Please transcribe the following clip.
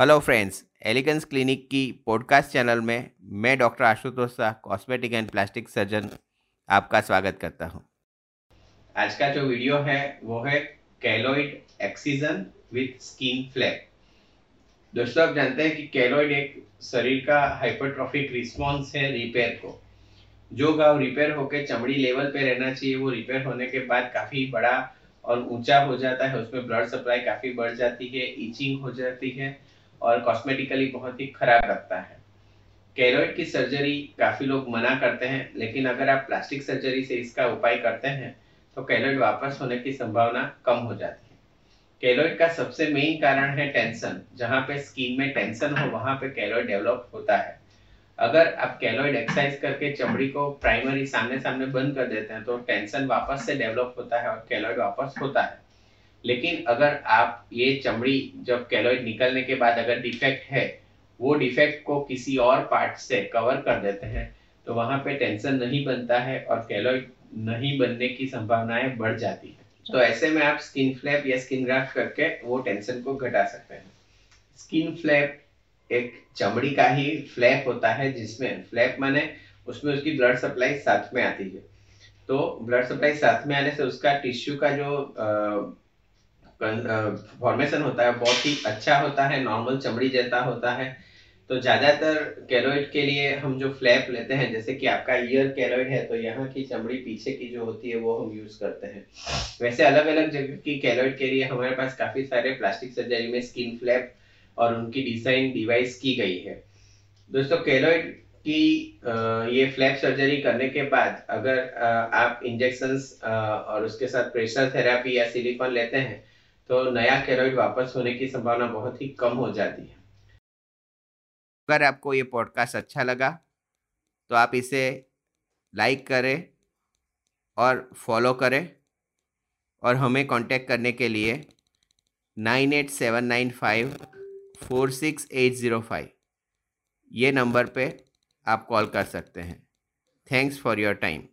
Hello friends elegance clinic की podcast channel में मैं doctor Ashutosh Shah cosmetic and plastic surgeon आपका स्वागत करता हूँ। आज का जो वीडियो है, वो है keloid excision with skin flap दोस्तों, आप जानते हैं कि कैलोइड एक शरीर का हाइपरट्रॉफिक रिस्पॉन्स है रिपेयर को। जो गाँव रिपेयर होकर चमड़ी लेवल पे रहना चाहिए, वो रिपेयर होने के बाद काफ़ी बड़ा और ऊँचा हो जाता है, उसमें ब्लड सप्लाई काफ़ी बढ़ जाती है ईचिंग हो जाती है। और कॉस्मेटिकली बहुत ही खराब लगता है। कैरोइड की सर्जरी काफ़ी लोग मना करते हैं, लेकिन अगर आप प्लास्टिक सर्जरी से इसका उपाय करते हैं तो कैरोइड वापस होने की संभावना कम हो जाती है। कैलोइड का सबसे मेन कारण है टेंशन जहाँ पे स्किन में टेंशन हो, वहाँ पे कैलोइड डेवलप होता है। अगर आप कैलोइड एक्सरसाइज करके चमड़ी को प्राइमरी सामने सामने बंद कर देते हैं तो टेंशन वापस से डेवलप होता है और कैलोइड वापस होता है। लेकिन अगर आप ये चमड़ी जब कैलोइड निकलने के बाद अगर डिफेक्ट है वो डिफेक्ट को किसी और पार्ट से कवर कर देते हैं तो वहाँ पे टेंशन नहीं बनता है और कैलोइड नहीं बनने की संभावनाएँ बढ़ जाती है। तो ऐसे में आप स्किन फ्लैप या स्किन ग्राफ्ट करके वो टेंशन को घटा सकते हैं। स्किन फ्लैप एक चमड़ी का ही फ्लैप होता है जिसमें फ्लैप माने उसमें उसकी ब्लड सप्लाई साथ में आती है। तो ब्लड सप्लाई साथ में आने से उसका टिश्यू का जो फॉर्मेशन होता है, बहुत ही अच्छा होता है नॉर्मल चमड़ी जैसा होता है। तो ज़्यादातर कैरोइड के लिए हम जो फ्लैप लेते हैं, जैसे कि आपका ईयर कैरोइड है तो यहाँ की चमड़ी पीछे की जो होती है, वो हम यूज़ करते हैं। वैसे अलग अलग जगह की कैरोइड के लिए हमारे पास काफ़ी सारे प्लास्टिक सर्जरी में स्किन फ्लैप और उनकी डिज़ाइन डिवाइस की गई है। दोस्तों कैरोइड की ये फ्लैप सर्जरी करने के बाद अगर आप इंजेक्शंस और उसके साथ प्रेशर थेरापी या सिलिकॉन लेते हैं तो नया कैरोइड वापस होने की संभावना बहुत ही कम हो जाती है। अगर आपको ये पॉडकास्ट अच्छा लगा तो आप इसे लाइक करें और फॉलो करें और हमें कांटेक्ट करने के लिए nine eight seven nine five four six eight zero five ये नंबर पे आप कॉल कर सकते हैं। Thanks for your time